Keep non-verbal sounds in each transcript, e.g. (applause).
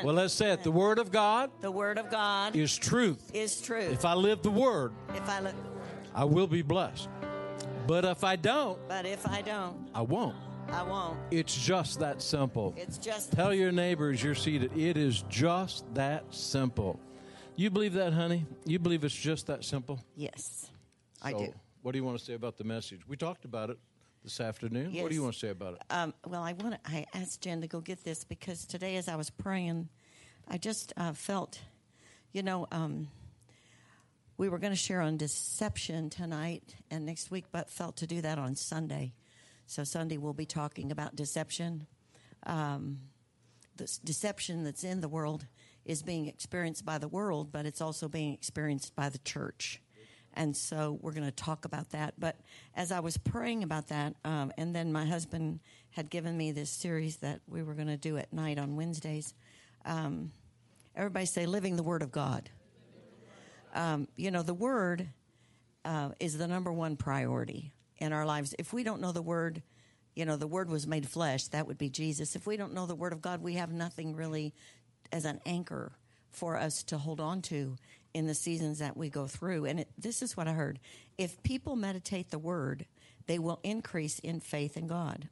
Amen. Well, let's say it. The Word of God the Word of God is truth. is truth. If I live the Word, if I look, I will be blessed. But if I don't, but if I don't, I won't. I won't. It's just that simple. It's just Tell your neighbors you're seated. It is just that simple. You believe that, honey? You believe it's just that simple? yes, I So, do. What do you want to say about the message? We talked about it this afternoon. What do you want to say about it? Um, well, I want to. I asked Jen to go get this because today, as I was praying, I just uh, felt, you know, um, we were going to share on deception tonight and next week, but felt to do that on Sunday. So Sunday we'll be talking about deception. Um, the deception that's in the world is being experienced by the world, but it's also being experienced by the church. And so we're going to talk about that. But as I was praying about that, um, and then my husband had given me this series that we were going to do at night on Wednesdays. Um, everybody say, Living the Word of God. Um, you know, the Word uh, is the number one priority in our lives. If we don't know the Word, you know, the Word was made flesh, that would be Jesus. If we don't know the Word of God, we have nothing really as an anchor for us to hold on to in the seasons that we go through. And it, this is what I heard if people meditate the Word, they will increase in faith in God.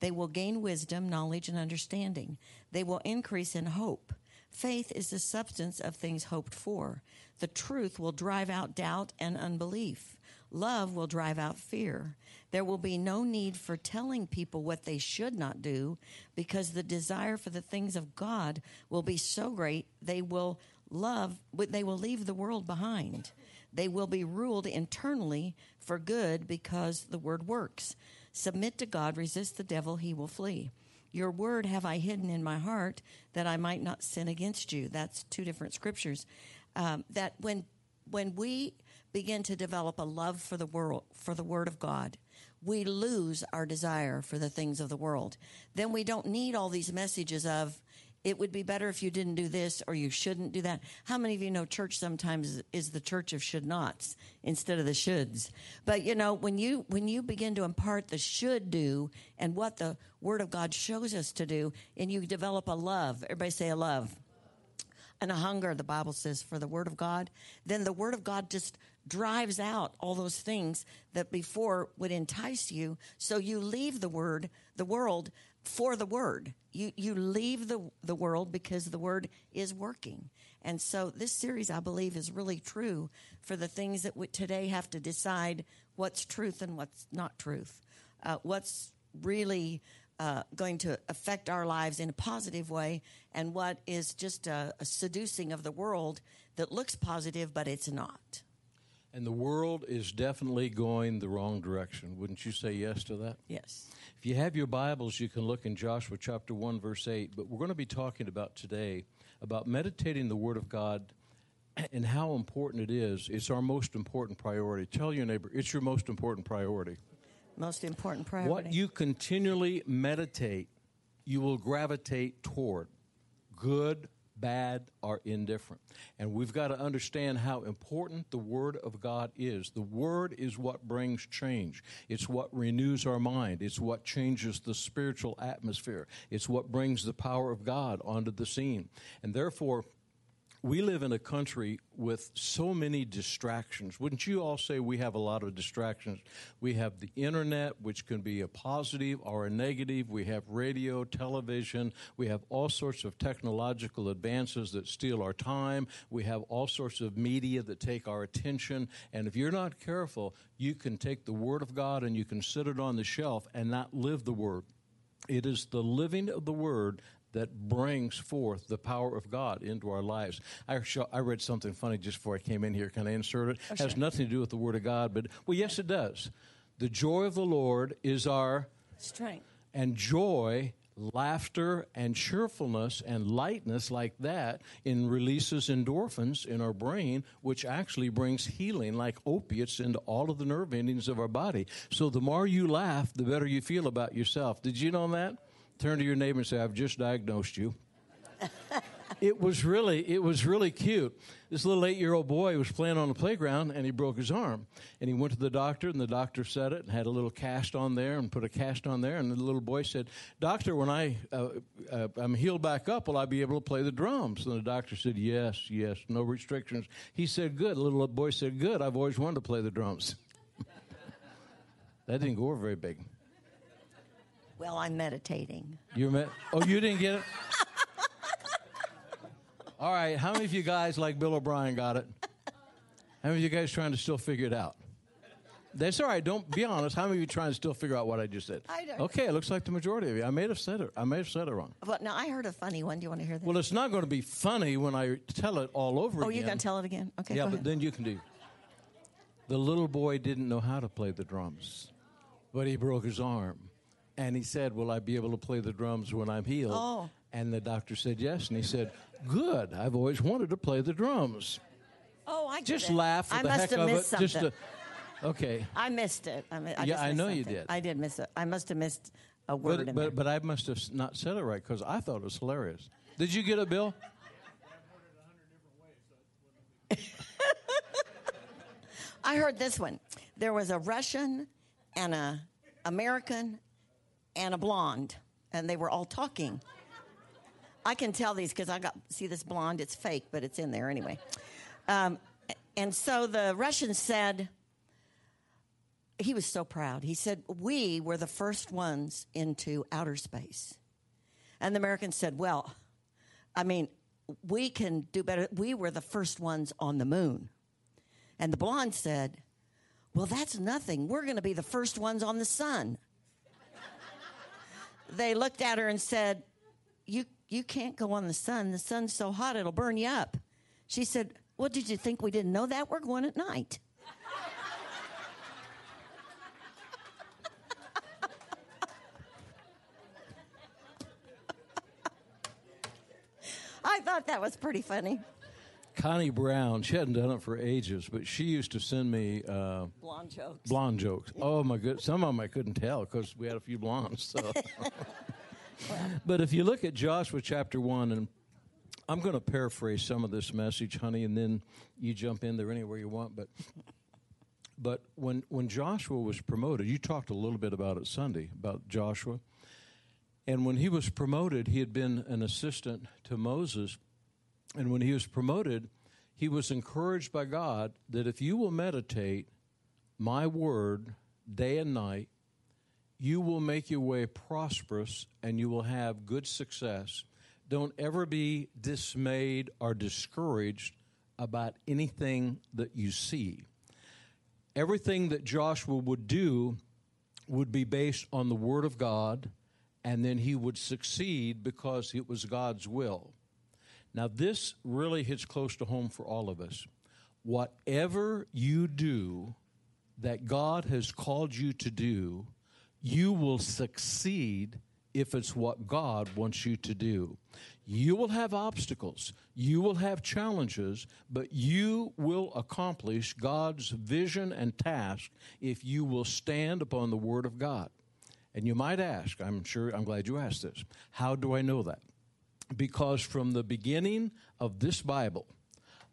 They will gain wisdom, knowledge, and understanding. They will increase in hope. Faith is the substance of things hoped for. The truth will drive out doubt and unbelief. Love will drive out fear. There will be no need for telling people what they should not do because the desire for the things of God will be so great they will love they will leave the world behind. They will be ruled internally for good because the word works. Submit to God, resist the devil, he will flee. Your word have I hidden in my heart that I might not sin against you. That's two different scriptures. Um, that when when we begin to develop a love for the world for the word of God, we lose our desire for the things of the world. Then we don't need all these messages of it would be better if you didn't do this or you shouldn't do that. How many of you know church sometimes is the church of should nots instead of the shoulds? But you know, when you when you begin to impart the should do and what the word of God shows us to do and you develop a love, everybody say a love and a hunger, the Bible says, for the Word of God, then the Word of God just drives out all those things that before would entice you. So you leave the Word, the world, for the Word. You you leave the the world because the Word is working. And so this series, I believe, is really true for the things that we today have to decide what's truth and what's not truth, uh, what's really uh, going to affect our lives in a positive way, and what is just a, a seducing of the world that looks positive, but it's not. And the world is definitely going the wrong direction. Wouldn't you say yes to that? Yes. If you have your Bibles, you can look in Joshua chapter 1, verse 8. But we're going to be talking about today about meditating the Word of God and how important it is. It's our most important priority. Tell your neighbor, it's your most important priority. Most important priority. What you continually meditate, you will gravitate toward good, bad, or indifferent. And we've got to understand how important the Word of God is. The Word is what brings change, it's what renews our mind, it's what changes the spiritual atmosphere, it's what brings the power of God onto the scene. And therefore, we live in a country with so many distractions. Wouldn't you all say we have a lot of distractions? We have the internet, which can be a positive or a negative. We have radio, television. We have all sorts of technological advances that steal our time. We have all sorts of media that take our attention. And if you're not careful, you can take the Word of God and you can sit it on the shelf and not live the Word. It is the living of the Word that brings forth the power of God into our lives. I, show, I read something funny just before I came in here. Can I insert it? Oh, Has nothing to do with the Word of God, but well, yes, it does. The joy of the Lord is our Strength. and joy. Laughter and cheerfulness and lightness, like that, in releases endorphins in our brain, which actually brings healing, like opiates, into all of the nerve endings of our body. So, the more you laugh, the better you feel about yourself. Did you know that? Turn to your neighbor and say, I've just diagnosed you. (laughs) it was really it was really cute. This little eight year old boy was playing on the playground and he broke his arm. And he went to the doctor and the doctor said it and had a little cast on there and put a cast on there. And the little boy said, "Doctor, when I uh, uh, I'm healed back up, will I be able to play the drums?" And the doctor said, "Yes, yes, no restrictions." He said, "Good." The little boy said, "Good. I've always wanted to play the drums." (laughs) that didn't go over very big. Well, I'm meditating. You're met? Oh, you didn't get it. (laughs) All right. How many of you guys, like Bill O'Brien, got it? How many of you guys trying to still figure it out? That's all right. Don't be honest. How many of you trying to still figure out what I just said? I don't. Okay, it looks like the majority of you. I may have said it. I may have said it wrong. But now I heard a funny one. Do you want to hear that? Well, it's not going to be funny when I tell it all over oh, again. oh, again. you're going to tell it again? Okay. Yeah, go but ahead. then you can do. The little boy didn't know how to play the drums, but he broke his arm. And he said, Will I be able to play the drums when I'm healed? Oh. And the doctor said yes. And he said, Good. I've always wanted to play the drums. oh, I Just it. laugh I the must heck have of missed it. Just something. to, okay. I missed it. I, mi- I Yeah, I know you did. I did miss it. I must have missed a word But, in but, but I must have not said it right because I thought it was hilarious. Did you get it, Bill? (laughs) I heard this one. There was a Russian and a American and a blonde, and they were all talking. I can tell these because I got see this blonde. It's fake, but it's in there anyway. Um, and so the Russian said, he was so proud. He said, "We were the first ones into outer space," and the American said, "Well, I mean, we can do better. We were the first ones on the moon." And the blonde said, Well, that's nothing. We're going to be the first ones on the sun. They looked at her and said, you, you can't go on the sun. The sun's so hot, it'll burn you up. She said, Well, did you think we didn't know that? We're going at night. (laughs) I thought that was pretty funny. Connie Brown, she hadn't done it for ages, but she used to send me uh, Blonde jokes. blonde jokes. Oh my good, some of them I couldn't tell because we had a few blondes. So, (laughs) (laughs) but if you look at Joshua chapter one, and I'm going to paraphrase some of this message, honey, and then you jump in there anywhere you want. But but when when Joshua was promoted, you talked a little bit about it Sunday about Joshua, and when he was promoted, he had been an assistant to Moses. And when he was promoted, he was encouraged by God that if you will meditate my word day and night, you will make your way prosperous and you will have good success. Don't ever be dismayed or discouraged about anything that you see. Everything that Joshua would do would be based on the Word of God, and then he would succeed because it was God's will. Now, this really hits close to home for all of us. Whatever you do that God has called you to do, you will succeed if it's what God wants you to do. You will have obstacles, you will have challenges, but you will accomplish God's vision and task if you will stand upon the Word of God. And you might ask, I'm sure, I'm glad you asked this, how do I know that? Because from the beginning of this Bible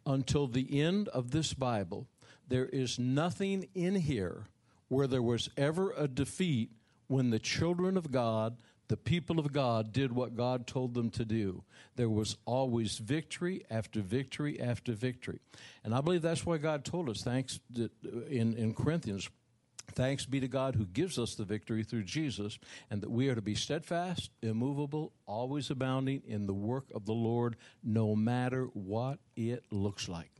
until the end of this Bible, there is nothing in here where there was ever a defeat when the children of God, the people of God, did what God told them to do. There was always victory after victory after victory. And I believe that's why God told us, thanks to, uh, in, in Corinthians, Thanks be to God who gives us the victory through Jesus, and that we are to be steadfast, immovable, always abounding in the work of the Lord, no matter what it looks like.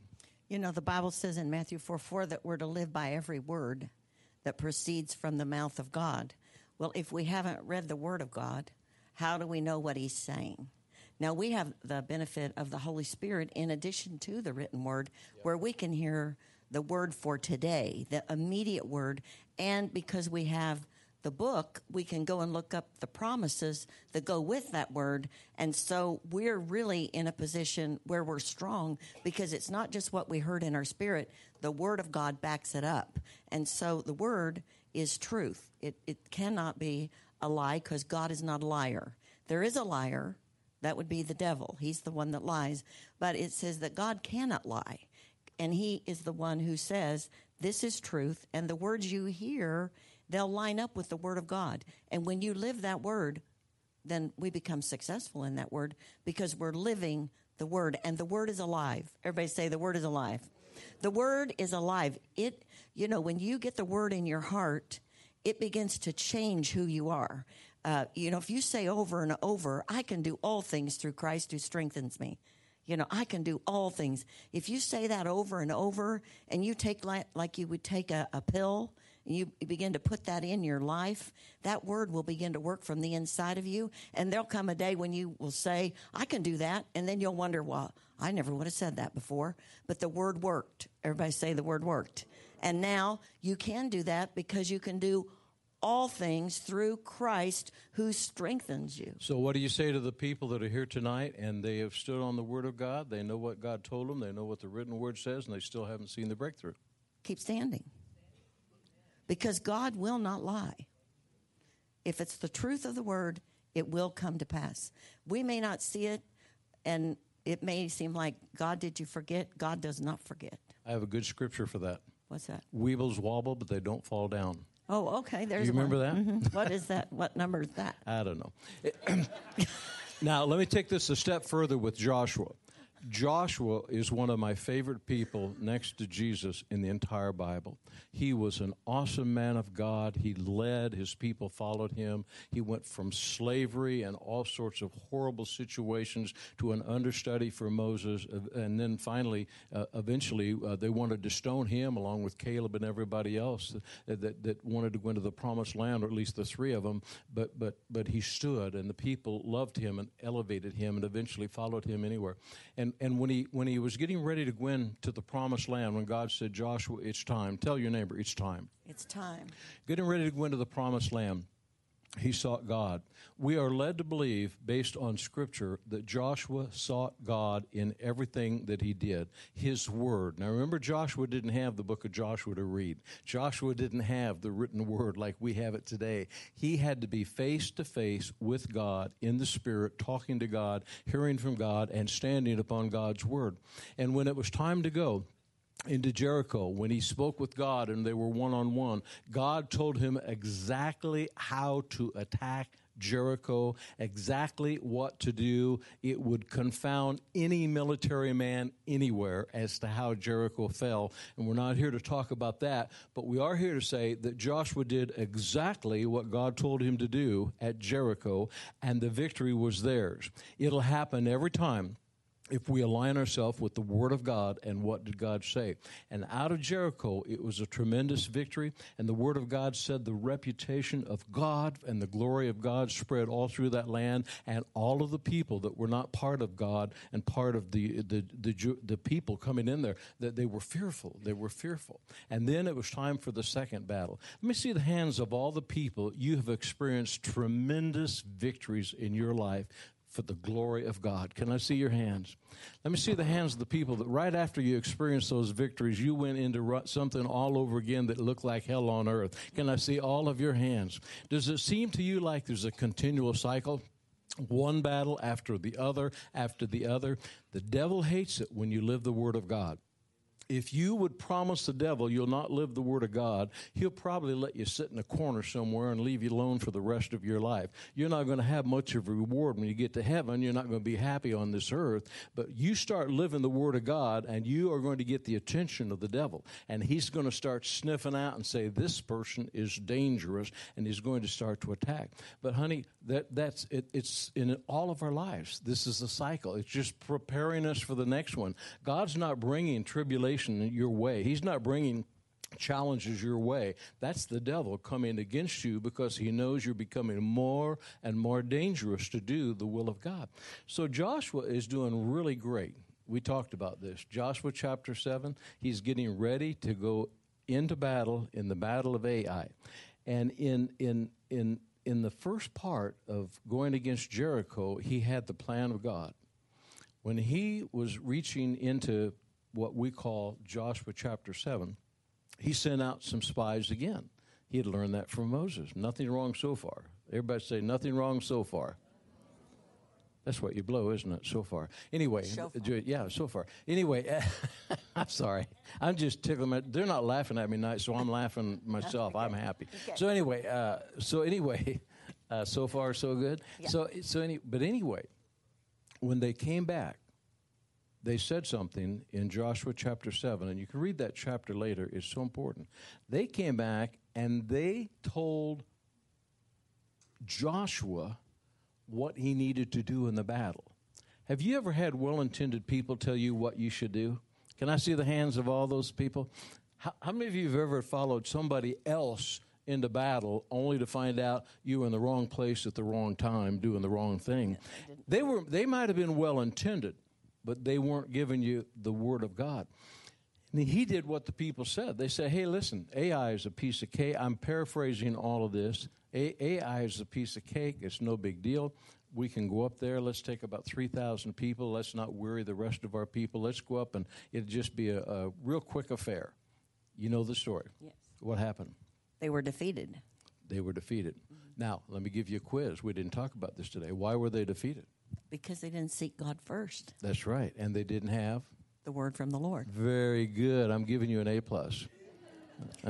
You know, the Bible says in Matthew 4 4 that we're to live by every word that proceeds from the mouth of God. Well, if we haven't read the Word of God, how do we know what He's saying? Now, we have the benefit of the Holy Spirit in addition to the written Word, where we can hear the Word for today, the immediate Word, and because we have the book, we can go and look up the promises that go with that word. And so we're really in a position where we're strong because it's not just what we heard in our spirit, the word of God backs it up. And so the word is truth. It, it cannot be a lie because God is not a liar. There is a liar That would be the devil. He's the one that lies. But it says that God cannot lie. And he is the one who says, This is truth. And the words you hear, they'll line up with the word of God. And when you live that word, then we become successful in that word because we're living the word. And the word is alive. Everybody say, The word is alive. The word is alive. It, you know, when you get the word in your heart, it begins to change who you are. Uh, you know, if you say over and over, I can do all things through Christ who strengthens me. You know, I can do all things. If you say that over and over and you take like, like you would take a, a pill, and you begin to put that in your life, that word will begin to work from the inside of you. And there'll come a day when you will say, I can do that. And then you'll wonder, well, I never would have said that before. But the word worked. Everybody say the word worked. And now you can do that because you can do all things through Christ who strengthens you. So, what do you say to the people that are here tonight and they have stood on the Word of God? They know what God told them, they know what the written Word says, and they still haven't seen the breakthrough. Keep standing. Because God will not lie. If it's the truth of the Word, it will come to pass. We may not see it, and it may seem like, God, did you forget? God does not forget. I have a good scripture for that. What's that? Weebles wobble, but they don't fall down. Oh, okay. There's you remember one. that? Mhm. (laughs) What is that? What number is that? I don't know. (clears throat) now, let me take this a step further with Joshua. Joshua is one of my favorite people next to Jesus in the entire Bible. He was an awesome man of God. He led, his people followed him. He went from slavery and all sorts of horrible situations to an understudy for Moses. uh, And then finally, uh, eventually, uh, they wanted to stone him along with Caleb and everybody else that, that, that wanted to go into the promised land, or at least the three of them. But, but, but he stood, and the people loved him and elevated him and eventually followed him anywhere. And, and when, he, when he was getting ready to go into the promised land, when God said, Joshua, it's time, tell your neighbor, it's time. It's time. Getting ready to go into the promised land, he sought God. We are led to believe, based on Scripture, that Joshua sought God in everything that he did. His Word. Now remember, Joshua didn't have the book of Joshua to read. Joshua didn't have the written Word like we have it today. He had to be face to face with God in the Spirit, talking to God, hearing from God, and standing upon God's Word. And when it was time to go, into Jericho when he spoke with God and they were one on one. God told him exactly how to attack Jericho, exactly what to do. It would confound any military man anywhere as to how Jericho fell. And we're not here to talk about that, but we are here to say that Joshua did exactly what God told him to do at Jericho, and the victory was theirs. It'll happen every time if we align ourselves with the Word of God and what did God say. And out of Jericho, it was a tremendous victory. And the Word of God said the reputation of God and the glory of God spread all through that land. And all of the people that were not part of God and part of the, the, the, the people coming in there, that they were fearful. They were fearful. And then it was time for the second battle. Let me see the hands of all the people. You have experienced tremendous victories in your life for the glory of God. Can I see your hands? Let me see the hands of the people that right after you experienced those victories, you went into something all over again that looked like hell on earth. Can I see all of your hands? Does it seem to you like there's a continual cycle? One battle after the other, after the other. The devil hates it when you live the Word of God if you would promise the devil you'll not live the word of God, he'll probably let you sit in a corner somewhere and leave you alone for the rest of your life. You're not going to have much of a reward when you get to heaven. You're not going to be happy on this earth, but you start living the word of God and you are going to get the attention of the devil. And he's going to start sniffing out and say, this person is dangerous and he's going to start to attack. But honey, that, that's, it, it's in all of our lives. This is a cycle. It's just preparing us for the next one. God's not bringing tribulation your way. He's not bringing challenges your way. That's the devil coming against you because he knows you're becoming more and more dangerous to do the will of God. So Joshua is doing really great. We talked about this. Joshua chapter 7, he's getting ready to go into battle in the battle of Ai. And in in in in the first part of going against Jericho, he had the plan of God. When he was reaching into what we call Joshua chapter 7, he sent out some spies again. He had learned that from Moses. Nothing wrong so far. Everybody say, nothing wrong so far. That's what you blow, isn't it? So far. Anyway, Shofar. uh, yeah, so far. Anyway, (laughs) I'm sorry. I'm just tickling. My, they're not laughing at me nice, so I'm laughing (laughs) myself. I'm happy. Okay. So anyway, uh, so anyway, (laughs) uh, so far so good. Yeah. So so any, but anyway, when they came back, they said something in Joshua chapter 7, and you can read that chapter later. It's so important. They came back and they told Joshua what he needed to do in the battle. Have you ever had well intended people tell you what you should do? Can I see the hands of all those people? How, how many of you have ever followed somebody else into battle only to find out you were in the wrong place at the wrong time doing the wrong thing? They were they might have been well intended, but they weren't giving you the word of God. And he did what the people said. They said, hey, listen, Ai is a piece of cake. I'm paraphrasing all of this. A- Ai is a piece of cake. It's no big deal. We can go up there. Let's take about 3,000 people. Let's not worry the rest of our people. Let's go up and it'll just be a, a real quick affair. You know the story. Yes. What happened? They were defeated They were defeated. Mm-hmm. Now, let me give you a quiz. We didn't talk about this today. Why were they defeated? Because they didn't seek God first. That's right. And they didn't have? The word from the Lord. Very good. I'm giving you an A plus.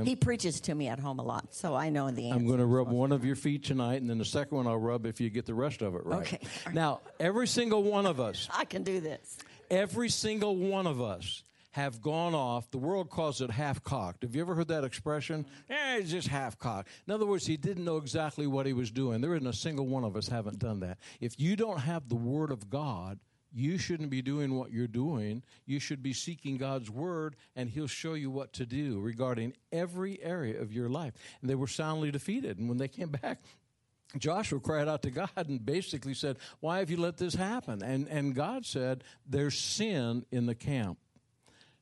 he preaches to me at home a lot, so I know the answer. I'm going to rub one of your feet tonight, and then the second one I'll rub if you get the rest of it right. Okay. Now, every single one of us, (laughs) I can do this. every single one of us have gone off. The world calls it half cocked. Have you ever heard that expression? Eh, it's just half cocked. In other words, he didn't know exactly what he was doing. There isn't a single one of us haven't done that. If you don't have the Word of God, you shouldn't be doing what you're doing. You should be seeking God's word, and He'll show you what to do regarding every area of your life. And they were soundly defeated. And when they came back, Joshua cried out to God and basically said, Why have you let this happen? And, and God said, There's sin in the camp.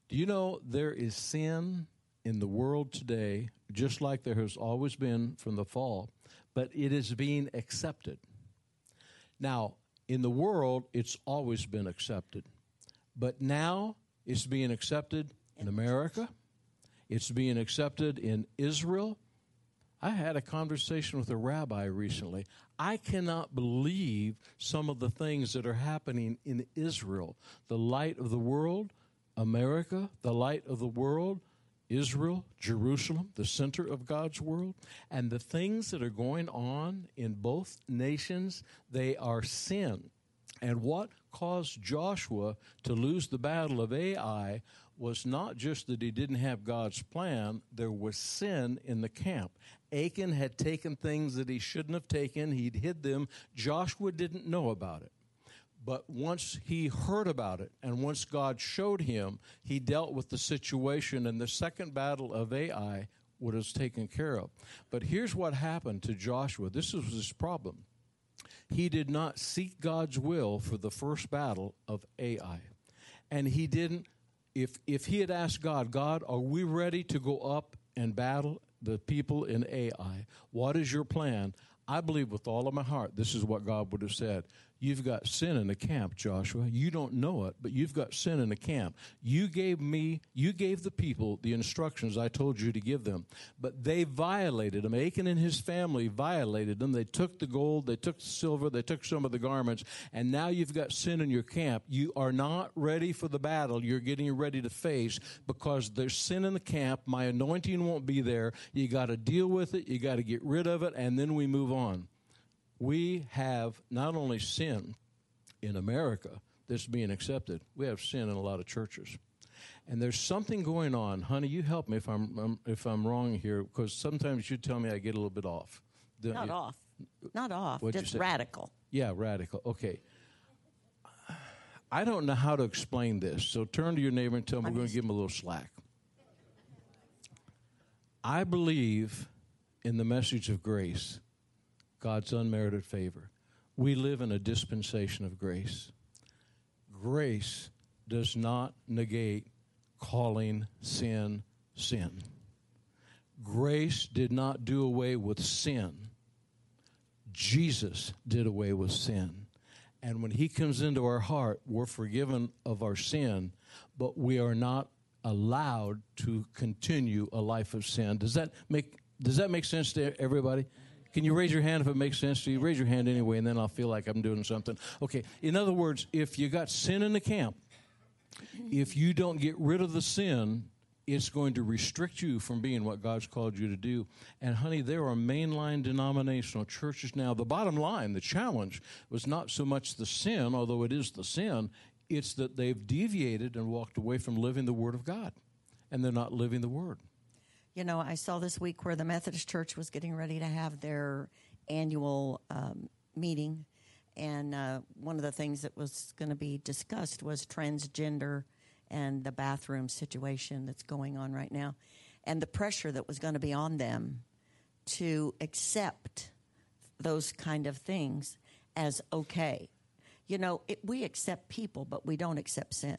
Do you know there is sin in the world today, just like there has always been from the fall, but it is being accepted. Now, in the world, it's always been accepted. But now it's being accepted in America, it's being accepted in Israel. I had a conversation with a rabbi recently. I cannot believe some of the things that are happening in Israel. The light of the world, America, the light of the world, Israel, Jerusalem, the center of God's world, and the things that are going on in both nations, they are sin. And what caused Joshua to lose the battle of Ai was not just that he didn't have God's plan, there was sin in the camp. Achan had taken things that he shouldn't have taken, he'd hid them. Joshua didn't know about it. But once he heard about it and once God showed him, he dealt with the situation, and the second battle of Ai was taken care of. But here's what happened to Joshua this was his problem. He did not seek God's will for the first battle of Ai. And he didn't, if, if he had asked God, God, are we ready to go up and battle the people in Ai? What is your plan? I believe with all of my heart, this is what God would have said. You've got sin in the camp, Joshua. You don't know it, but you've got sin in the camp. You gave me, you gave the people the instructions I told you to give them, but they violated them. Achan and his family violated them. They took the gold, they took the silver, they took some of the garments, and now you've got sin in your camp. You are not ready for the battle you're getting ready to face because there's sin in the camp. My anointing won't be there. You got to deal with it, you got to get rid of it, and then we move on we have not only sin in America that's being accepted, we have sin in a lot of churches. And there's something going on, honey. You help me if I'm, um, if I'm wrong here, because sometimes you tell me I get a little bit off. Don't Not you? off. Not off. What'd just radical. Yeah, radical. Okay. I don't know how to explain this, so turn to your neighbor and tell him we're going to give him a little slack. I believe in the message of grace, God's unmerited favor. We live in a dispensation of grace. Grace does not negate calling sin sin. Grace did not do away with sin. Jesus did away with sin. And when he comes into our heart, we're forgiven of our sin, but we are not allowed to continue a life of sin. Does that make does that make sense to everybody? Can you raise your hand if it makes sense to you? Raise your hand anyway, and then I'll feel like I'm doing something. Okay. In other words, if you got sin in the camp, if you don't get rid of the sin, it's going to restrict you from being what God's called you to do. And honey, there are mainline denominational churches now. The bottom line, the challenge was not so much the sin, although it is the sin, it's that they've deviated and walked away from living the Word of God. And they're not living the Word. You know, I saw this week where the Methodist Church was getting ready to have their annual um, meeting. And uh, one of the things that was going to be discussed was transgender and the bathroom situation that's going on right now, and the pressure that was going to be on them to accept those kind of things as okay. You know, it, we accept people, but we don't accept sin.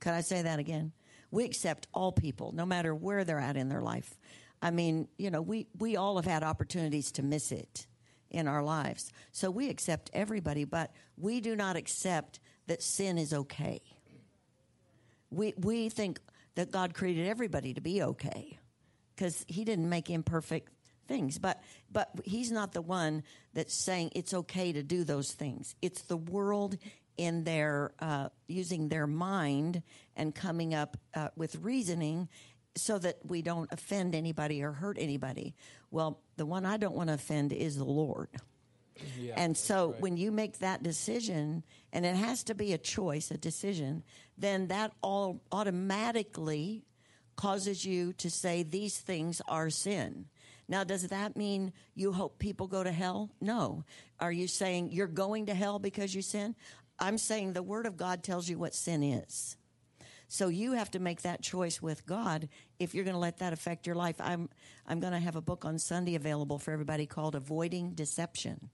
Can I say that again? We accept all people, no matter where they're at in their life. I mean, you know, we, we all have had opportunities to miss it in our lives. So we accept everybody, but we do not accept that sin is okay. We, we think that God created everybody to be okay because he didn't make imperfect things. But, but he's not the one that's saying it's okay to do those things. It's the world in their uh, using their mind and coming up uh, with reasoning so that we don't offend anybody or hurt anybody. Well, the one I don't want to offend is the Lord. Yeah, and so right. when you make that decision, and it has to be a choice, a decision, then that all automatically causes you to say these things are sin. Now, does that mean you hope people go to hell? No. Are you saying you're going to hell because you sin? I'm saying the Word of God tells you what sin is. So you have to make that choice with God if you're going to let that affect your life. I'm I'm going to have a book on Sunday available for everybody called Avoiding Deception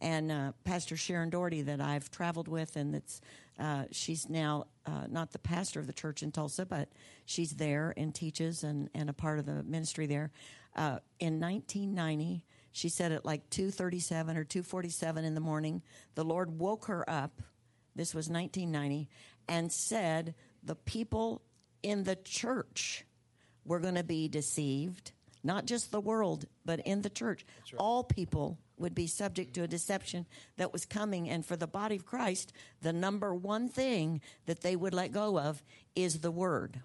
and uh, Pastor Sharon Daugherty that I've traveled with, and that's uh, she's now uh, not the pastor of the church in Tulsa, but she's there and teaches and, and a part of the ministry there. Uh, in 1990, she said at like 2:37 or 2:47 in the morning, the Lord woke her up. This was 1990, and said the people in the church were going to be deceived not just the world, but in the church. Right. All people would be subject to a deception that was coming. And for the body of Christ, the number one thing that they would let go of is the word.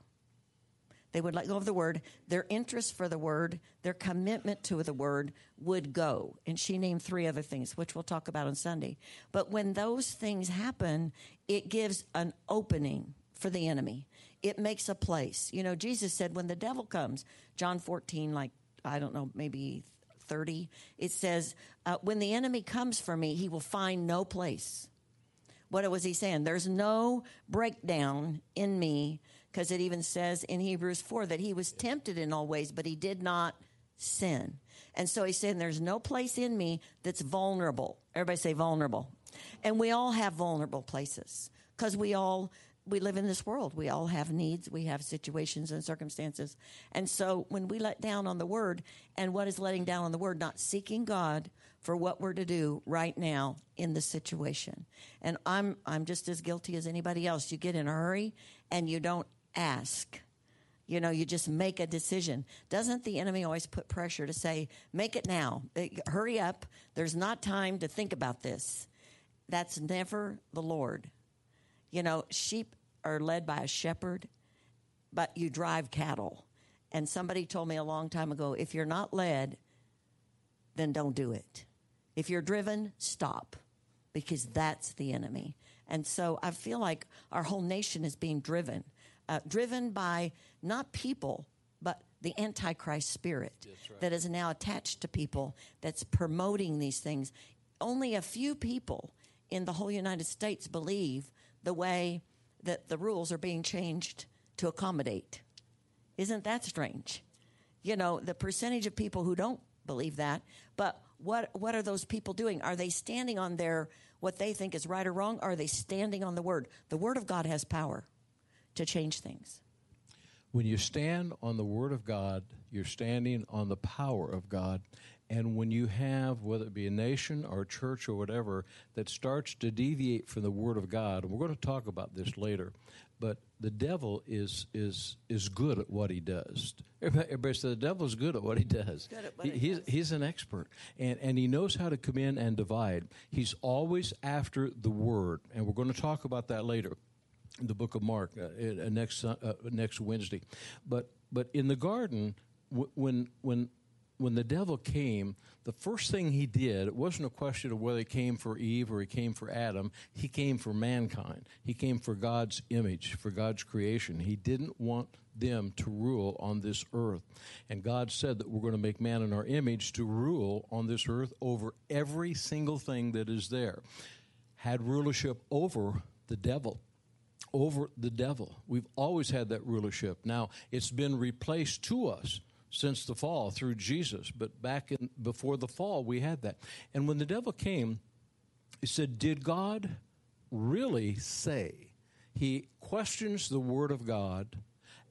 They would let go of the word. Their interest for the word, their commitment to the word would go. And she named three other things, which we'll talk about on Sunday. But when those things happen, it gives an opening for the enemy. It makes a place. You know, Jesus said, when the devil comes, John 14, like, I don't know, maybe 30, it says, uh, When the enemy comes for me, he will find no place. What was he saying? There's no breakdown in me, because it even says in Hebrews 4 that he was tempted in all ways, but he did not sin. And so he's saying, There's no place in me that's vulnerable. Everybody say vulnerable. And we all have vulnerable places because we all we live in this world. We all have needs. We have situations and circumstances. And so when we let down on the word, and what is letting down on the word? Not seeking God for what we're to do right now in the situation. And I'm, I'm just as guilty as anybody else. You get in a hurry and you don't ask. You know, you just make a decision. Doesn't the enemy always put pressure to say, make it now? Hurry up. There's not time to think about this. That's never the Lord. You know, sheep are led by a shepherd, but you drive cattle. And somebody told me a long time ago if you're not led, then don't do it. If you're driven, stop, because that's the enemy. And so I feel like our whole nation is being driven, uh, driven by not people, but the Antichrist spirit right. that is now attached to people that's promoting these things. Only a few people in the whole United States believe the way that the rules are being changed to accommodate. Isn't that strange? You know, the percentage of people who don't believe that, but what what are those people doing? Are they standing on their what they think is right or wrong? Are they standing on the word? The word of God has power to change things. When you stand on the word of God, you're standing on the power of God. And when you have, whether it be a nation or a church or whatever, that starts to deviate from the Word of God, and we're going to talk about this later, but the devil is is is good at what he does. Everybody, everybody says the devil is good at what he does. What he he's does. he's an expert, and and he knows how to come in and divide. He's always after the Word, and we're going to talk about that later the book of Mark uh, uh, next uh, next Wednesday. But but in the garden, when when when the devil came, the first thing he did it wasn't a question of whether he came for Eve or he came for Adam. He came for mankind. He came for God's image, for God's creation. He didn't want them to rule on this earth. And God said that we're going to make man in our image to rule on this earth over every single thing that is there. Had rulership over the devil over the devil. We've always had that rulership. Now, it's been replaced to us since the fall through Jesus, but back in before the fall we had that. And when the devil came, he said, "Did God really say?" He questions the word of God,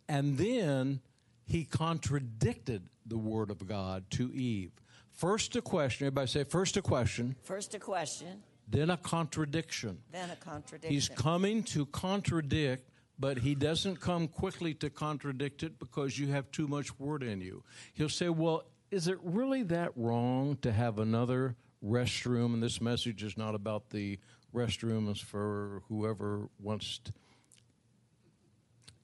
and then he contradicted the word of God to Eve. First a question, everybody say first a question, First a question, then a contradiction. then a contradiction. He's coming to contradict, but he doesn't come quickly to contradict it because you have too much word in you. He'll say, Well, is it really that wrong to have another restroom? And this message is not about the restroom, it's for whoever wants to.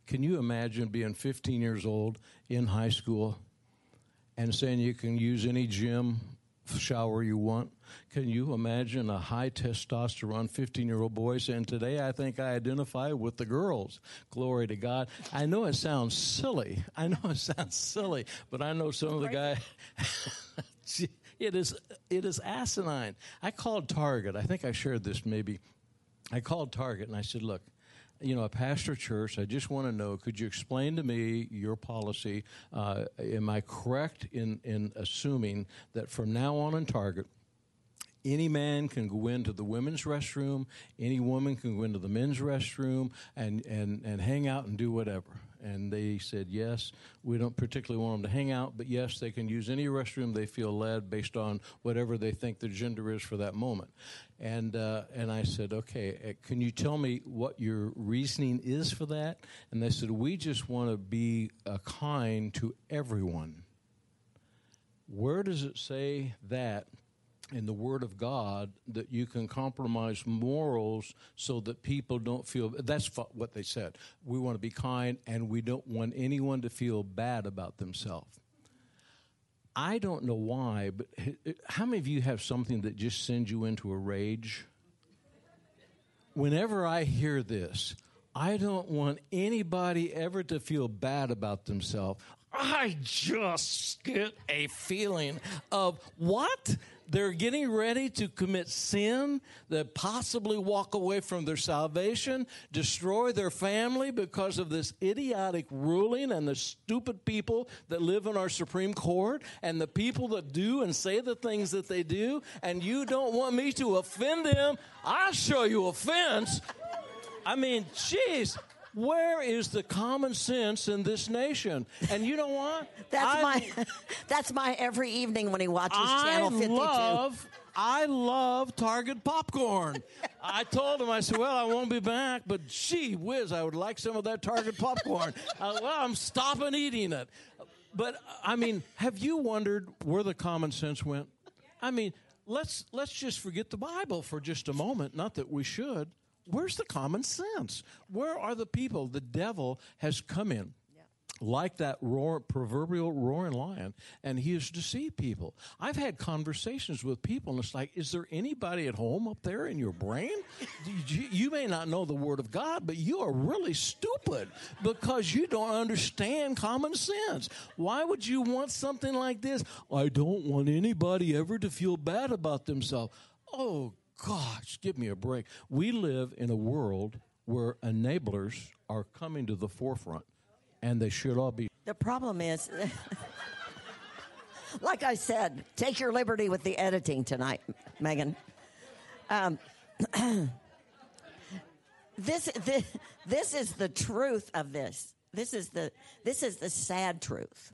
Can you imagine being 15 years old in high school and saying you can use any gym shower you want. Can you imagine a high testosterone 15 year old boy saying, Today I think I identify with the girls? Glory to God. I know it sounds silly. I know it sounds silly, but I know some of the guys. (laughs) it is it is asinine. I called Target. I think I shared this maybe. I called Target and I said, "Look, you know, a pastor church. I just want to know. Could you explain to me your policy? Uh, am I correct in in assuming that from now on in Target?" Any man can go into the women's restroom. Any woman can go into the men's restroom and, and, and hang out and do whatever. And they said, yes, we don't particularly want them to hang out, but yes, they can use any restroom they feel led based on whatever they think their gender is for that moment. And, uh, and I said, okay, uh, can you tell me what your reasoning is for that? And they said, we just want to be uh, kind to everyone. Where does it say that in the Word of God that you can compromise morals so that people don't feel that's what they said. We want to be kind and we don't want anyone to feel bad about themselves. I don't know why, but how many of you have something that just sends you into a rage? Whenever I hear this, I don't want anybody ever to feel bad about themselves. I just get a feeling of what? They're getting ready to commit sin, that possibly walk away from their salvation, destroy their family because of this idiotic ruling and the stupid people that live in our Supreme Court and the people that do and say the things that they do, and you don't want me to offend them. I'll show you offense. I mean, jeez, where is the common sense in this nation? And you know what? (laughs) That's I, my (laughs) that's my every evening when he watches I Channel 52. love I love Target popcorn. (laughs) I told him, I said, well, I won't be back, but gee whiz, I would like some of that Target popcorn. uh, well, I'm stopping eating it. But I mean, have you wondered where the common sense went? I mean, let's let's just forget the Bible for just a moment. Not that we should. Where's the common sense? Where are the people? The devil has come in like that roar, proverbial roaring lion, and he has deceived people. I've had conversations with people, and it's like, is there anybody at home up there in your brain? (laughs) you, you may not know the Word of God, but you are really stupid because you don't understand common sense. Why would you want something like this? I don't want anybody ever to feel bad about themselves. Oh, gosh, give me a break. We live in a world where enablers are coming to the forefront and they should all be. The problem is, (laughs) like I said, take your liberty with the editing tonight, Megan. Um, (clears throat) this, this this is the truth of this. This is the this is the sad truth.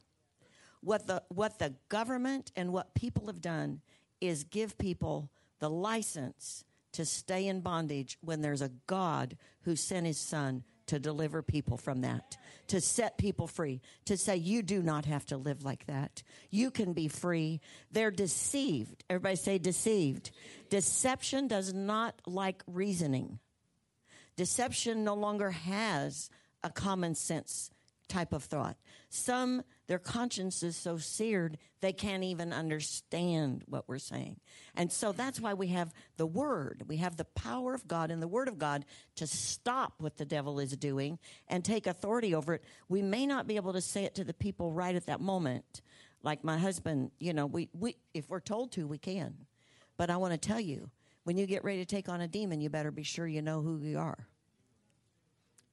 What the what the government and what people have done is give people the license to stay in bondage when there's a God who sent his son to deliver people from that, to set people free, to say, you do not have to live like that. You can be free. They're deceived. Everybody say deceived. Deception does not like reasoning. Deception no longer has a common sense type of thought. Some, their conscience is so seared, they can't even understand what we're saying. And so that's why we have the Word. We have the power of God and the Word of God to stop what the devil is doing and take authority over it. We may not be able to say it to the people right at that moment. Like my husband, you know, we, we if we're told to, we can. But I want to tell you, when you get ready to take on a demon, you better be sure you know who you are.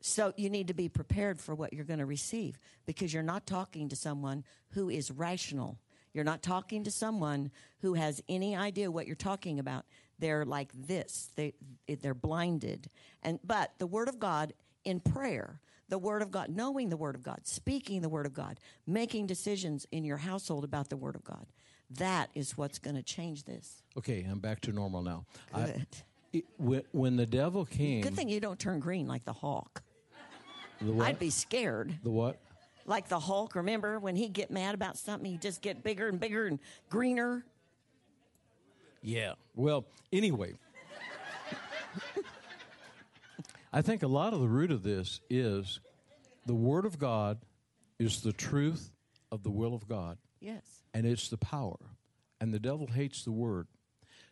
So you need to be prepared for what you're going to receive because you're not talking to someone who is rational. You're not talking to someone who has any idea what you're talking about. They're like this. They they're blinded. And but the word of God in prayer, the word of God, knowing the word of God, speaking the word of God, making decisions in your household about the word of God. That is what's going to change this. Okay, I'm back to normal now. Good. I, it, when, the devil came, Good thing you don't turn green like the Hulk. The what? I'd be scared. the what? Like the Hulk, remember when he'd get mad about something, he'd just get bigger and bigger and greener. Yeah. Well, anyway, I think a lot of the root of this is the Word of God is the truth of the will of God, Yes. and it's the power. And the devil hates the Word.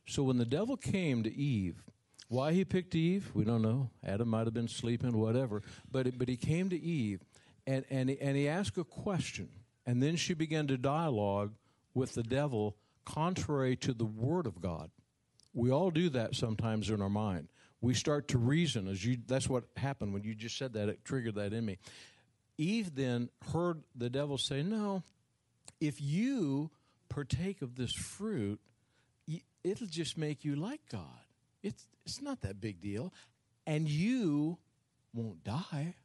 So when the devil came to Eve, why he picked Eve, we don't know. Adam might have been sleeping, whatever. But, but he came to Eve, and, and, and he asked a question. And then she began to dialogue with the devil contrary to the Word of God. We all do that sometimes in our mind. We start to reason as you that's what happened when you just said that it triggered that in me. Eve then heard the devil say, "No, if you partake of this fruit, it'll just make you like God. It's it's not that big deal, and you won't die."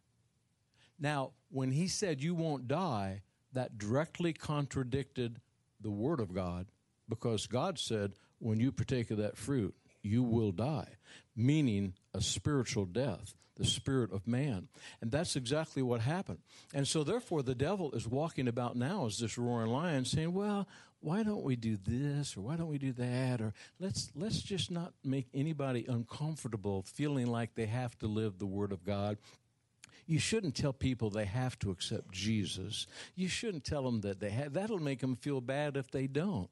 Now, when he said you won't die, that directly contradicted the word of God because God said, when you partake of that fruit, you will die, meaning a spiritual death, the spirit of man. And that's exactly what happened. And so, therefore, the devil is walking about now as this roaring lion saying, well, why don't we do this or why don't we do that or let's let's just not make anybody uncomfortable feeling like they have to live the word of God you shouldn't tell people they have to accept Jesus. You shouldn't tell them that they have. That'll make them feel bad if they don't.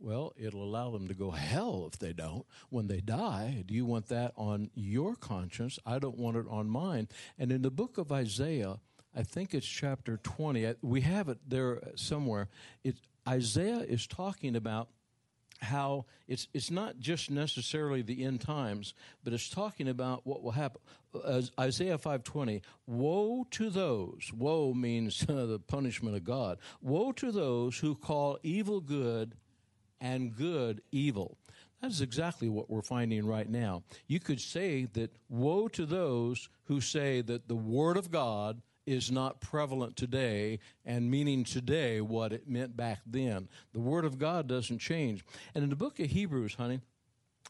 Well, it'll allow them to go hell if they don't when they die. Do you want that on your conscience? I don't want it on mine. And in the book of Isaiah, I think it's chapter 20, we have it there somewhere. It, Isaiah is talking about how it's it's not just necessarily the end times, but it's talking about what will happen. As Isaiah five twenty, woe to those. Woe means uh, (laughs) the punishment of God. Woe to those who call evil good and good evil. That is exactly what we're finding right now. You could say that woe to those who say that the Word of God is not prevalent today and meaning today what it meant back then. The Word of God doesn't change. And in the book of Hebrews, honey,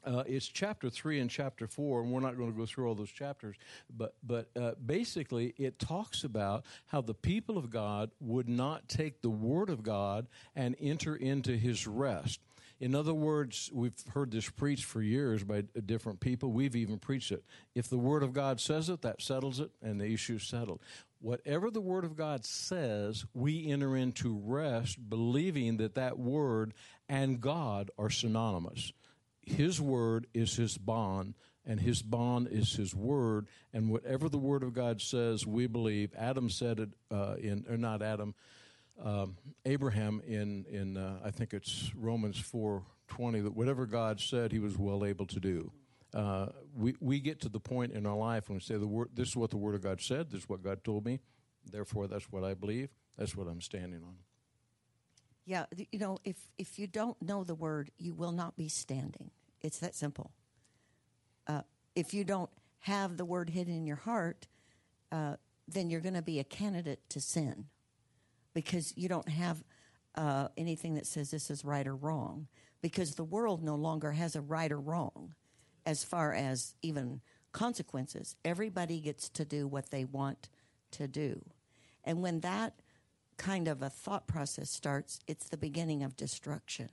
uh, it's chapter three and chapter four, and we're not going to go through all those chapters. But but uh, basically, it talks about how the people of God would not take the word of God and enter into His rest. In other words, we've heard this preached for years by different people. We've even preached it. If the Word of God says it, that settles it, and the issue's settled. Whatever the Word of God says, we enter into rest, believing that that Word and God are synonymous. His Word is His bond, and His bond is His Word. And whatever the Word of God says, we believe. Adam said it uh, in, or not Adam um, Abraham in in uh, I think it's Romans four twenty that whatever God said he was well able to do. Uh, we we get to the point in our life when we say the word. This is what the Word of God said. This is what God told me. Therefore, that's what I believe. That's what I'm standing on. Yeah, you know, if if you don't know the word, you will not be standing. It's that simple. Uh, if you don't have the word hidden in your heart, uh, then you're going to be a candidate to sin because you don't have uh, anything that says this is right or wrong because the world no longer has a right or wrong as far as even consequences. Everybody gets to do what they want to do. And when that kind of a thought process starts, it's the beginning of destruction.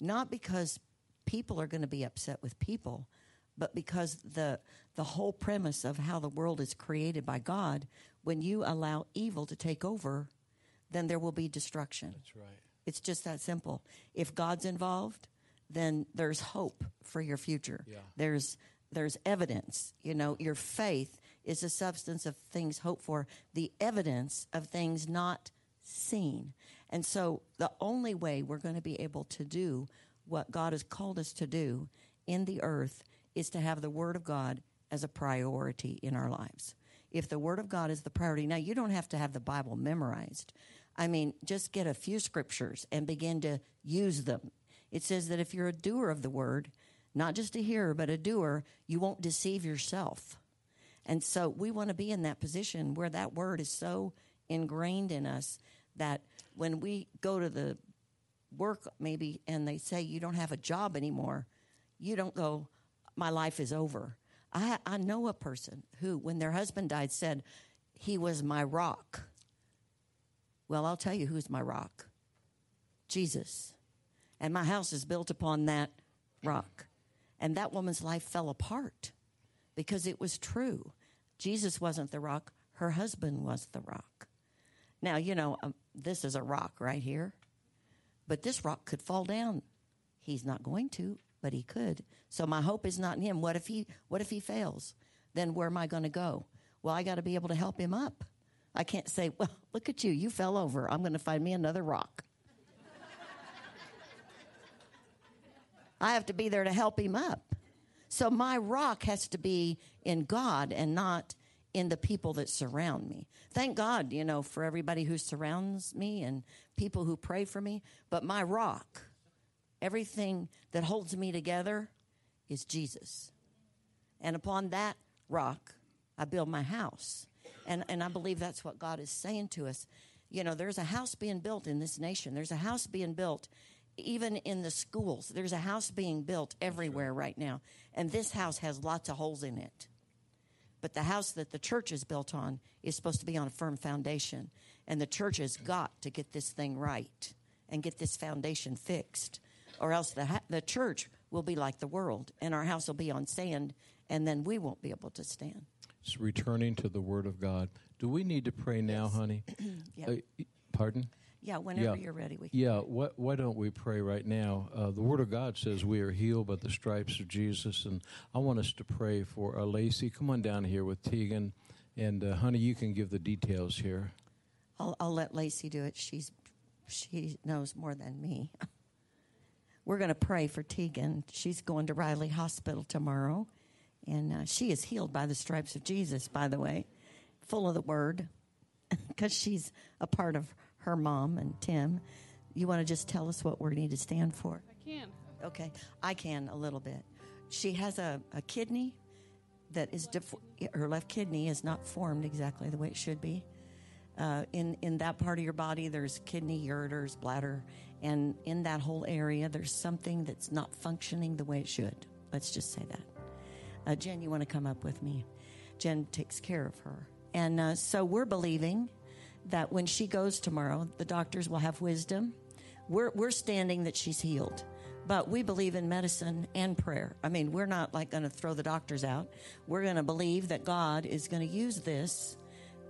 Not because people are going to be upset with people, but because the the whole premise of how the world is created by God, when you allow evil to take over, then there will be destruction. That's right. It's just that simple. If God's involved, then there's hope for your future. Yeah. There's there's evidence. You know, your faith is the substance of things hoped for, the evidence of things not seen. And so the only way we're going to be able to do what God has called us to do in the earth is to have the Word of God as a priority in our lives. If the Word of God is the priority, now you don't have to have the Bible memorized. I mean, just get a few scriptures and begin to use them. It says that if you're a doer of the Word, not just a hearer, but a doer, you won't deceive yourself. And so we want to be in that position where that Word is so ingrained in us that when we go to the work maybe and they say you don't have a job anymore, you don't go, my life is over. I, I know a person who, when their husband died, said, he was my rock. Well, I'll tell you who's my rock Jesus. And my house is built upon that rock. And that woman's life fell apart because it was true. Jesus wasn't the rock, her husband was the rock. Now, you know, um, this is a rock right here, but this rock could fall down. He's not going to, but he could. So my hope is not in him. What if he what if he fails? Then where am I going to go? Well, I got to be able to help him up. I can't say, "Well, (laughs) look at you. You fell over. I'm going to find me another rock." (laughs) I have to be there to help him up. So my rock has to be in God and not in the people that surround me. Thank God, you know, for everybody who surrounds me and people who pray for me. But my rock, everything that holds me together, is Jesus. And upon that rock, I build my house. And, and I believe that's what God is saying to us. You know, there's a house being built in this nation, there's a house being built even in the schools. There's a house being built everywhere right now. And this house has lots of holes in it. But the house that the church is built on is supposed to be on a firm foundation. And the church has got to get this thing right and get this foundation fixed. Or else the, ha- the church will be like the world, and our house will be on sand, and then we won't be able to stand. It's returning to the Word of God. Do we need to pray now, honey? (clears throat) Yeah. Uh, pardon? Yeah, whenever Yeah. you're ready, we can. Yeah, why, why don't we pray right now? Uh, the Word of God says we are healed by the stripes of Jesus, and I want us to pray for uh, Lacey. Come on down here with Tegan, and uh, honey, you can give the details here. I'll, I'll let Lacey do it. She's she knows more than me. (laughs) We're going to pray for Tegan. She's going to Riley Hospital tomorrow, and uh, she is healed by the stripes of Jesus. By the way, full of the Word, (laughs) because she's a part of her mom and Tim. You want to just tell us what we need to stand for? I can. Okay, I can a little bit. She has a, a kidney that is def- her left kidney is not formed exactly the way it should be. Uh, in in that part of your body, there's kidney, ureters, bladder, and in that whole area, there's something that's not functioning the way it should. Let's just say that. Uh, Jen, you want to come up with me? Jen takes care of her, and uh, so we're believing that when she goes tomorrow, the doctors will have wisdom. We're we're standing that she's healed, but we believe in medicine and prayer. I mean, we're not like going to throw the doctors out. We're going to believe that God is going to use this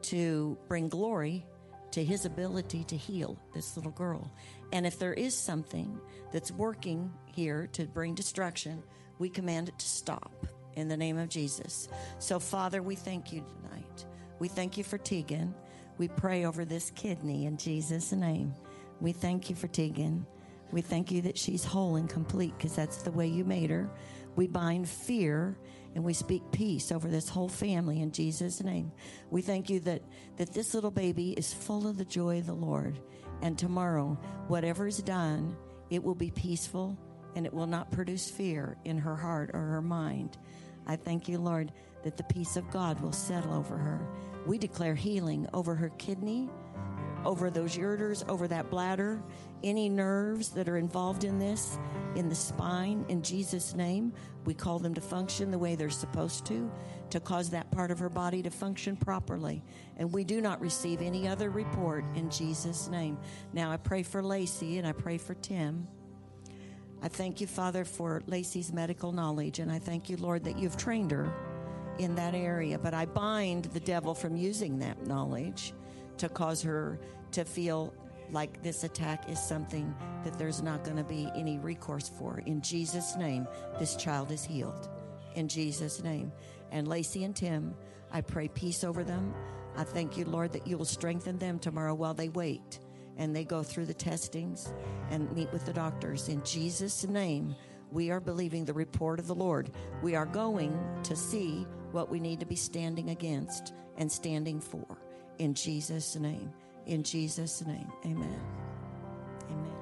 to bring glory to his ability to heal this little girl. And if there is something that's working here to bring destruction, we command it to stop in the name of Jesus. So, Father, we thank you tonight. We thank you for Tegan. We pray over this kidney in Jesus' name. We thank you for Tegan. We thank you that she's whole and complete because that's the way you made her. We bind fear and we speak peace over this whole family in Jesus' name. We thank you that, that this little baby is full of the joy of the Lord. And tomorrow, whatever is done, it will be peaceful and it will not produce fear in her heart or her mind. I thank you, Lord, that the peace of God will settle over her. We declare healing over her kidney, over those ureters, over that bladder, any nerves that are involved in this, in the spine, in Jesus' name. We call them to function the way they're supposed to, to cause that part of her body to function properly. And we do not receive any other report in Jesus' name. Now I pray for Lacey and I pray for Tim. I thank you, Father, for Lacey's medical knowledge, and I thank you, Lord, that you've trained her in that area. But I bind the devil from using that knowledge to cause her to feel like this attack is something that there's not going to be any recourse for. In Jesus' name, this child is healed. In Jesus' name. And Lacey and Tim, I pray peace over them. I thank you, Lord, that you will strengthen them tomorrow while they wait and they go through the testings and meet with the doctors. In Jesus' name, we are believing the report of the Lord. We are going to see what we need to be standing against and standing for. In Jesus' name. In Jesus' name. Amen. Amen.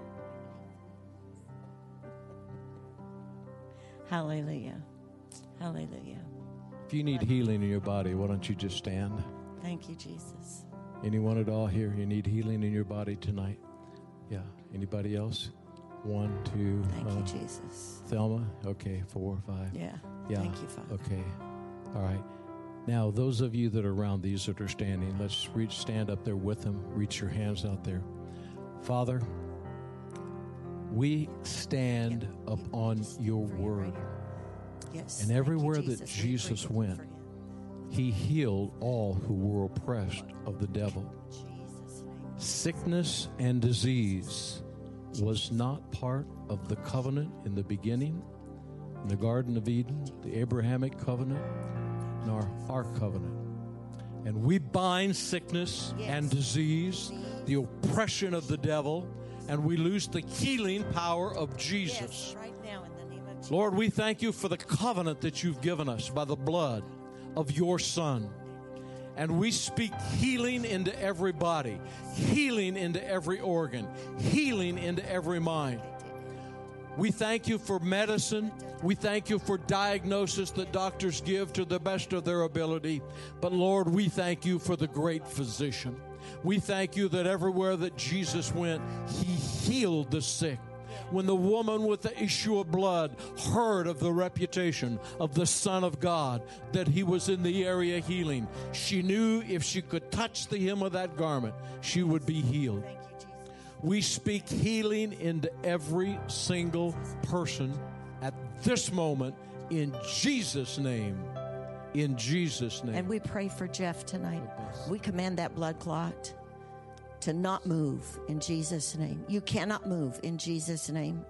Hallelujah. Hallelujah. If you need healing in your body, why don't you just stand? Thank you, Jesus. Anyone at all here? You need healing in your body tonight? Yeah. Anybody else? One, two. Thank uh, you, Jesus. Thelma. Okay. Four, five. Yeah. Yeah. Thank you, Father. Okay. All right. Now, those of you that are around these that are standing, let's reach, stand up there with them. Reach your hands out there. Father, we stand upon your word. Yes. And everywhere that Jesus. We Jesus praise you went. He healed all who were oppressed of the devil. Sickness and disease was not part of the covenant in the beginning, in the Garden of Eden, the Abrahamic covenant, nor our covenant. And we bind sickness and disease, the oppression of the devil, and we lose the healing power of Jesus. Yes, right now in the name of Jesus. Lord, we thank you for the covenant that you've given us by the blood of your Son. And we speak healing into every body, healing into every organ, healing into every mind. We thank you for medicine. We thank you for diagnosis that doctors give to the best of their ability. But Lord, we thank you for the great physician. We thank you that everywhere that Jesus went, he healed the sick. When the woman with the issue of blood heard of the reputation of the Son of God, that he was in the area healing, she knew if she could touch the hem of that garment, she would be healed. Thank you, Jesus. We speak healing into every single person at this moment in Jesus' name. In Jesus' name. And we pray for Jeff tonight. We command that blood clot to not move in Jesus' name. You cannot move in Jesus' name.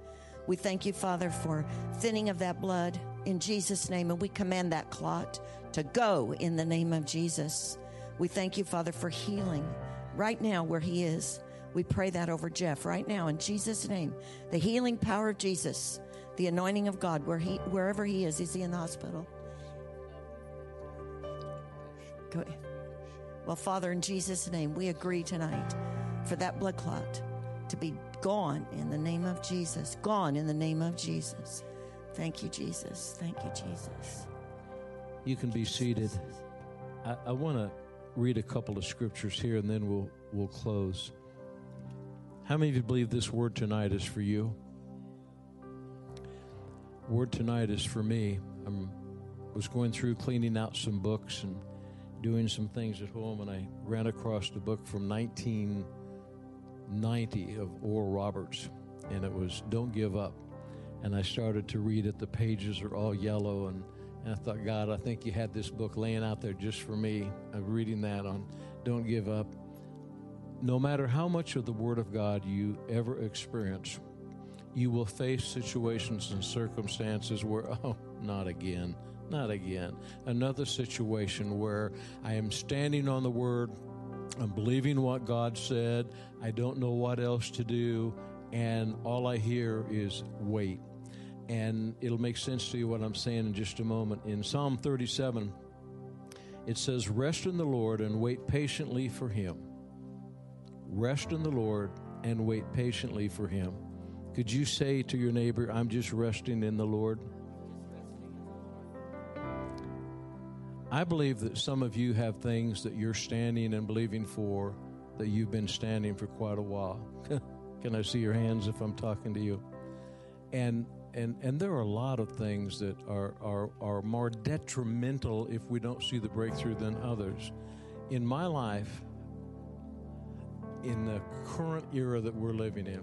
We thank you, Father, for thinning of that blood in Jesus' name, and we command that clot to go in the name of Jesus. We thank you, Father, for healing right now where he is. We pray that over Jeff right now in Jesus' name. The healing power of Jesus, the anointing of God, where he, wherever he is, is he in the hospital? Go ahead. Well, Father, in Jesus' name, we agree tonight for that blood clot to be gone in the name of Jesus. Gone in the name of Jesus. Thank you, Jesus. Thank you, Jesus. You can be seated. I, I want to read a couple of scriptures here and then we'll, we'll close. How many of you believe this word tonight is for you? Word tonight is for me. I was going through cleaning out some books and doing some things at home, and I ran across the book from 1990 of Oral Roberts, and it was Don't Give Up. And I started to read it. The pages are all yellow, and, and I thought, God, I think you had this book laying out there just for me. I'm reading that on Don't Give Up. No matter how much of the Word of God you ever experience, you will face situations and circumstances where, (laughs) oh, not again, not again. Another situation where I am standing on the Word, I'm believing what God said, I don't know what else to do, and all I hear is wait. And it'll make sense to you what I'm saying in just a moment. In Psalm 37, it says, Rest in the Lord and wait patiently for Him. Rest in the Lord and wait patiently for Him. Could you say to your neighbor, I'm just resting in the Lord? I believe that some of you have things that you're standing and believing for that you've been standing for quite a while. (laughs) Can I see your hands if I'm talking to you? And and and there are a lot of things that are are are more detrimental if we don't see the breakthrough than others. In my life, in the current era that we're living in,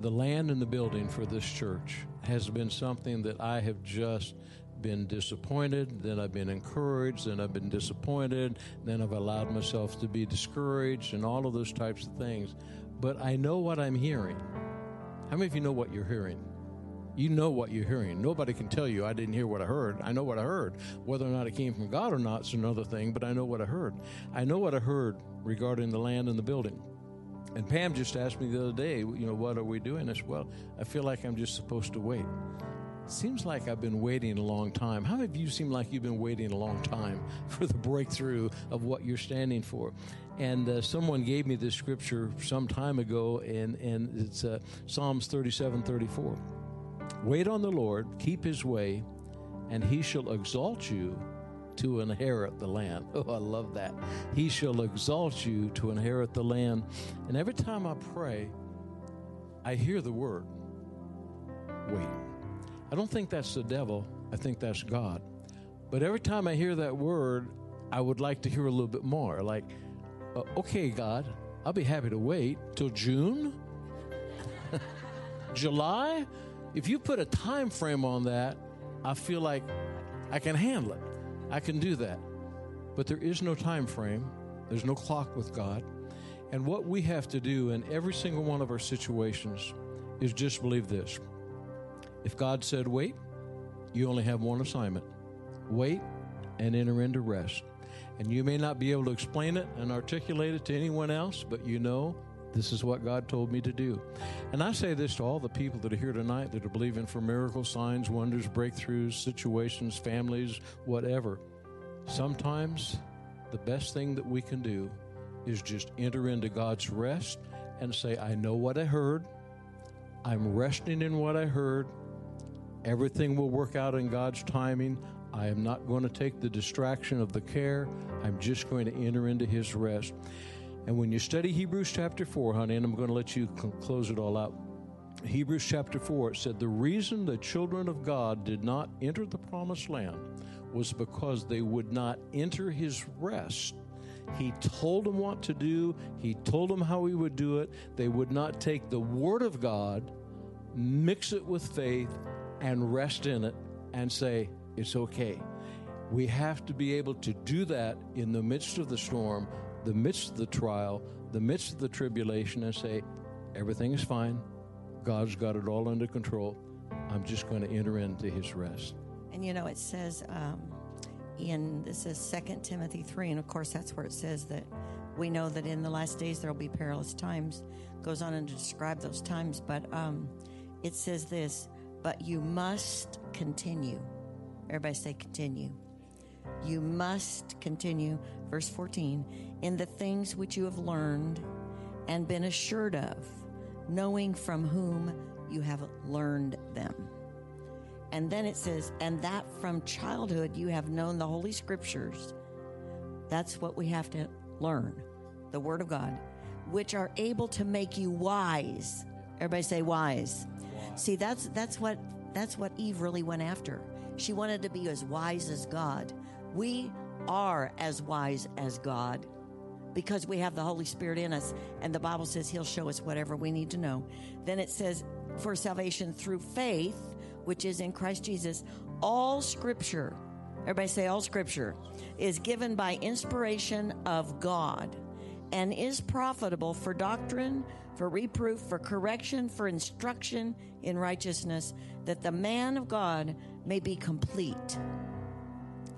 the land and the building for this church has been something that I have just been disappointed, then I've been encouraged, then I've been disappointed, then I've allowed myself to be discouraged, and all of those types of things. But I know what I'm hearing. How many of you know what you're hearing? You know what you're hearing. Nobody can tell you, I didn't hear what I heard. I know what I heard. Whether or not it came from God or not is another thing, but I know what I heard. I know what I heard regarding the land and the building. And Pam just asked me the other day, you know, what are we doing? I said, well, I feel like I'm just supposed to wait. Seems like I've been waiting a long time. How many of you seem like you've been waiting a long time (laughs) for the breakthrough of what you're standing for? And uh, someone gave me this scripture some time ago, and, and it's uh, Psalms 37 34. Wait on the Lord, keep his way, and he shall exalt you to inherit the land. (laughs) Oh, I love that. He shall exalt you to inherit the land. And every time I pray, I hear the word wait. I don't think that's the devil, I think that's God. But every time I hear that word, I would like to hear a little bit more. Like, uh, okay, God, I'll be happy to wait till June, (laughs) July. If you put a time frame on that, I feel like I can handle it. I can do that. But there is no time frame. There's no clock with God. And what we have to do in every single one of our situations is just believe this if God said wait, you only have one assignment wait and enter into rest. And you may not be able to explain it and articulate it to anyone else, but you know this is what God told me to do. And I say this to all the people that are here tonight that are believing for miracles, signs, wonders, breakthroughs, situations, families, whatever. Sometimes the best thing that we can do is just enter into God's rest and say, I know what I heard. I'm resting in what I heard. Everything will work out in God's timing. I am not going to take the distraction of the care. I'm just going to enter into His rest. And when you study Hebrews chapter 4, honey, and I'm going to let you close it all out. Hebrews chapter 4, it said, The reason the children of God did not enter the promised land was because they would not enter His rest. He told them what to do, He told them how He would do it. They would not take the Word of God, mix it with faith, and rest in it and say, it's okay. We have to be able to do that in the midst of the storm, the midst of the trial, the midst of the tribulation, and say, everything is fine. God's got it all under control. I'm just going to enter into his rest. And you know, it says um, in this is Second Timothy 3, and of course, that's where it says that we know that in the last days there will be perilous times. Goes on and to describe those times, but um, it says this, but you must continue Everybody say continue. You must continue, verse 14, in the things which you have learned and been assured of, knowing from whom you have learned them. And then it says, and that from childhood you have known the Holy Scriptures. That's what we have to learn, the Word of God, which are able to make you wise. Everybody say wise. See, that's that's what that's what Eve really went after. She wanted to be as wise as God. We are as wise as God because we have the Holy Spirit in us, and the Bible says He'll show us whatever we need to know. Then it says, for salvation through faith, which is in Christ Jesus, all scripture, everybody say all scripture, is given by inspiration of God and is profitable for doctrine, for reproof, for correction, for instruction in righteousness, that the man of God may be complete,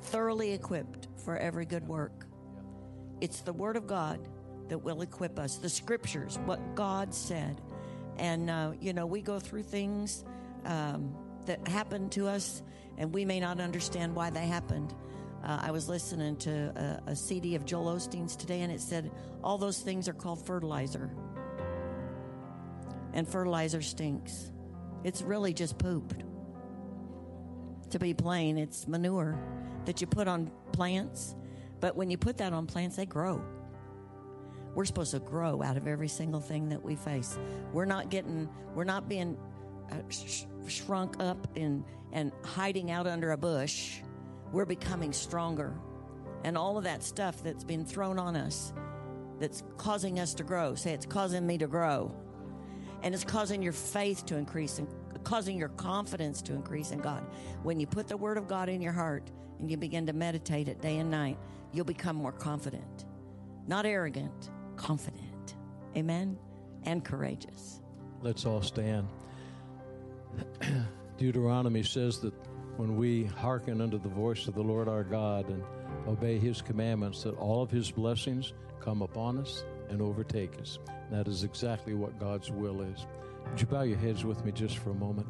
thoroughly equipped for every good work. It's the Word of God that will equip us, the Scriptures, what God said. And, uh, you know, we go through things um, that happen to us, and we may not understand why they happened. Uh, I was listening to a, a CD of Joel Osteen's today, and it said all those things are called fertilizer. And fertilizer stinks. It's really just pooped to be plain. It's manure that you put on plants. But when you put that on plants, they grow. we're supposed to grow out of every single thing that we face. We're not getting, we're not being uh, sh- shrunk up in, and hiding out under a bush. We're becoming stronger. And all of that stuff that's been thrown on us that's causing us to grow. Say, it's causing me to grow. And it's causing your faith to increase and causing your confidence to increase in God. When you put the Word of God in your heart and you begin to meditate it day and night, you'll become more confident. Not arrogant, confident. Amen? And courageous. Let's all stand. (clears throat) Deuteronomy says that when we hearken unto the voice of the Lord our God and obey his commandments, that all of his blessings come upon us and overtake us. That is exactly what God's will is. Would you bow your heads with me just for a moment?